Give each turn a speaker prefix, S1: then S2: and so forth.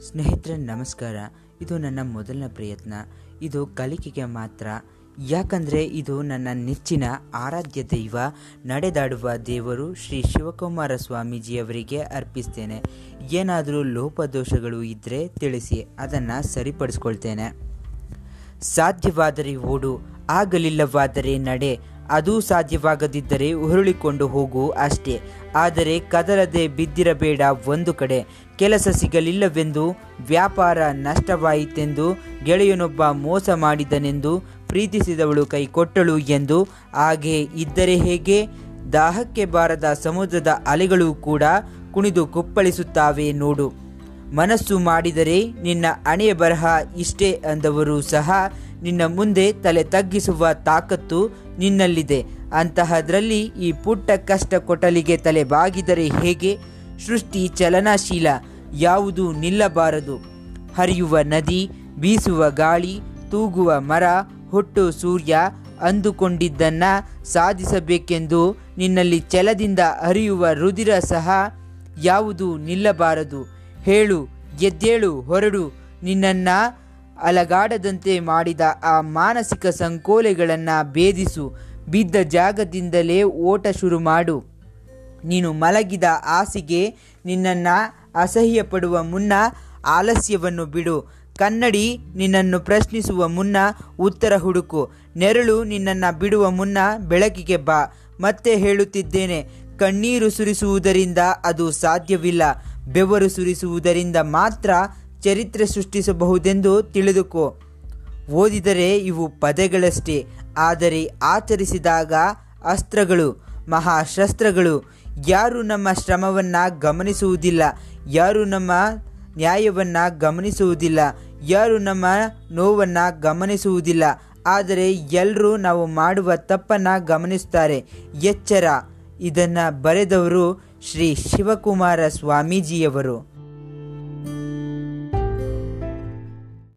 S1: ಸ್ನೇಹಿತರೆ, ನಮಸ್ಕಾರ. ಇದು ನನ್ನ ಮೊದಲನೇ ಪ್ರಯತ್ನ. ಇದು ಕಲಿಕೆಗೆ ಮಾತ್ರ. ಯಾಕಂದರೆ ಇದು ನನ್ನ ನೆಚ್ಚಿನ ಆರಾಧ್ಯ ದೈವ, ನಡೆದಾಡುವ ದೇವರು ಶ್ರೀ ಶಿವಕುಮಾರ ಸ್ವಾಮೀಜಿಯವರಿಗೆ ಅರ್ಪಿಸ್ತೇನೆ. ಏನಾದರೂ ಲೋಪದೋಷಗಳು ಇದ್ದರೆ ತಿಳಿಸಿ, ಅದನ್ನು ಸರಿಪಡಿಸ್ಕೊಳ್ತೇನೆ. ಸಾಧ್ಯವಾದರೆ ಓಡು, ಆಗಲಿಲ್ಲವಾದರೆ ನಡೆ ಅದೂ ಸಾಧ್ಯವಾಗದಿದ್ದರೆ ಉರುಳಿಕೊಂಡು ಹೋಗು ಅಷ್ಟೇ. ಆದರೆ ಕದಲದೆ ಬಿದ್ದಿರಬೇಡ ಒಂದು ಕಡೆ. ಕೆಲಸ ಸಿಗಲಿಲ್ಲವೆಂದು ವ್ಯಾಪಾರ ನಷ್ಟವಾಯಿತೆಂದು ಗೆಳೆಯನೊಬ್ಬ ಮೋಸ ಮಾಡಿದನೆಂದು ಪ್ರೀತಿಸಿದವಳು ಕೈ ಕೊಟ್ಟಳು ಎಂದು ಹಾಗೆ ಇದ್ದರೆ ಹೇಗೆ? ದಾಹಕ್ಕೆ ಬಾರದ ಸಮುದ್ರದ ಅಲೆಗಳು ಕೂಡ ಕುಣಿದು ಕುಪ್ಪಳಿಸುತ್ತಾವೆ ನೋಡು. ಮನಸ್ಸು ಮಾಡಿದರೆ ನಿನ್ನ ಅಣೆಯ ಬರಹ ಇಷ್ಟೇ ಅಂದವರು ಸಹ ನಿನ್ನ ಮುಂದೆ ತಲೆ ತಗ್ಗಿಸುವ ತಾಕತ್ತು ನಿನ್ನಲ್ಲಿದೆ. ಅಂತಹದ್ರಲ್ಲಿ ಈ ಪುಟ್ಟ ಕಷ್ಟ ಕೊಟಲಿಗೆ ತಲೆ ಬಾಗಿದರೆ ಹೇಗೆ? ಸೃಷ್ಟಿ ಚಲನಶೀಲ, ಯಾವುದು ನಿಲ್ಲಬಾರದು. ಹರಿಯುವ ನದಿ, ಬೀಸುವ ಗಾಳಿ, ತೂಗುವ ಮರ, ಹುಟ್ಟು ಸೂರ್ಯ, ಅಂದುಕೊಂಡಿದ್ದನ್ನ ಸಾಧಿಸಬೇಕೆಂದು ನಿನ್ನಲ್ಲಿ ಛಲದಿಂದ ಹರಿಯುವ ರುದಿರ ಸಹ ಯಾವುದು ನಿಲ್ಲಬಾರದು. ಹೇಳು ಗೆದ್ದೇಳು ಹೊರಡು, ನಿನ್ನನ್ನ ಅಲಗಾಡದಂತೆ ಮಾಡಿದ ಆ ಮಾನಸಿಕ ಸಂಕೋಲೆಗಳನ್ನು ಭೇದಿಸು. ಬಿದ್ದ ಜಾಗದಿಂದಲೇ ಓಟ ಶುರು ಮಾಡು. ನೀನು ಮಲಗಿದ ಆಸೆಗೆ ನಿನ್ನನ್ನು ಅಸಹ್ಯ ಪಡುವ ಮುನ್ನ ಆಲಸ್ಯವನ್ನು ಬಿಡು. ಕನ್ನಡಿ ನಿನ್ನನ್ನು ಪ್ರಶ್ನಿಸುವ ಮುನ್ನ ಉತ್ತರ ಹುಡುಕು. ನೆರಳು ನಿನ್ನನ್ನು ಬಿಡುವ ಮುನ್ನ ಬೆಳಕಿಗೆ ಬಾ. ಮತ್ತೆ ಹೇಳುತ್ತಿದ್ದೇನೆ, ಕಣ್ಣೀರು ಸುರಿಸುವುದರಿಂದ ಅದು ಸಾಧ್ಯವಿಲ್ಲ. ಬೆವರು ಸುರಿಸುವುದರಿಂದ ಮಾತ್ರ ಚರಿತ್ರೆ ಸೃಷ್ಟಿಸಬಹುದೆಂದು ತಿಳಿದುಕೋ. ಓದಿದರೆ ಇವು ಪದಗಳಷ್ಟೇ, ಆದರೆ ಆಚರಿಸಿದಾಗ ಅಸ್ತ್ರಗಳು, ಮಹಾಶಸ್ತ್ರಗಳು. ಯಾರು ನಮ್ಮ ಶ್ರಮವನ್ನು ಗಮನಿಸುವುದಿಲ್ಲ, ಯಾರು ನಮ್ಮ ನ್ಯಾಯವನ್ನು ಗಮನಿಸುವುದಿಲ್ಲ, ಯಾರು ನಮ್ಮ ನೋವನ್ನು ಗಮನಿಸುವುದಿಲ್ಲ. ಆದರೆ ಎಲ್ಲರೂ ನಾವು ಮಾಡುವ ತಪ್ಪನ್ನು ಗಮನಿಸುತ್ತಾರೆ. ಎಚ್ಚರ. ಇದನ್ನು ಬರೆದವರು ಶ್ರೀ ಶಿವಕುಮಾರ ಸ್ವಾಮೀಜಿಯವರು.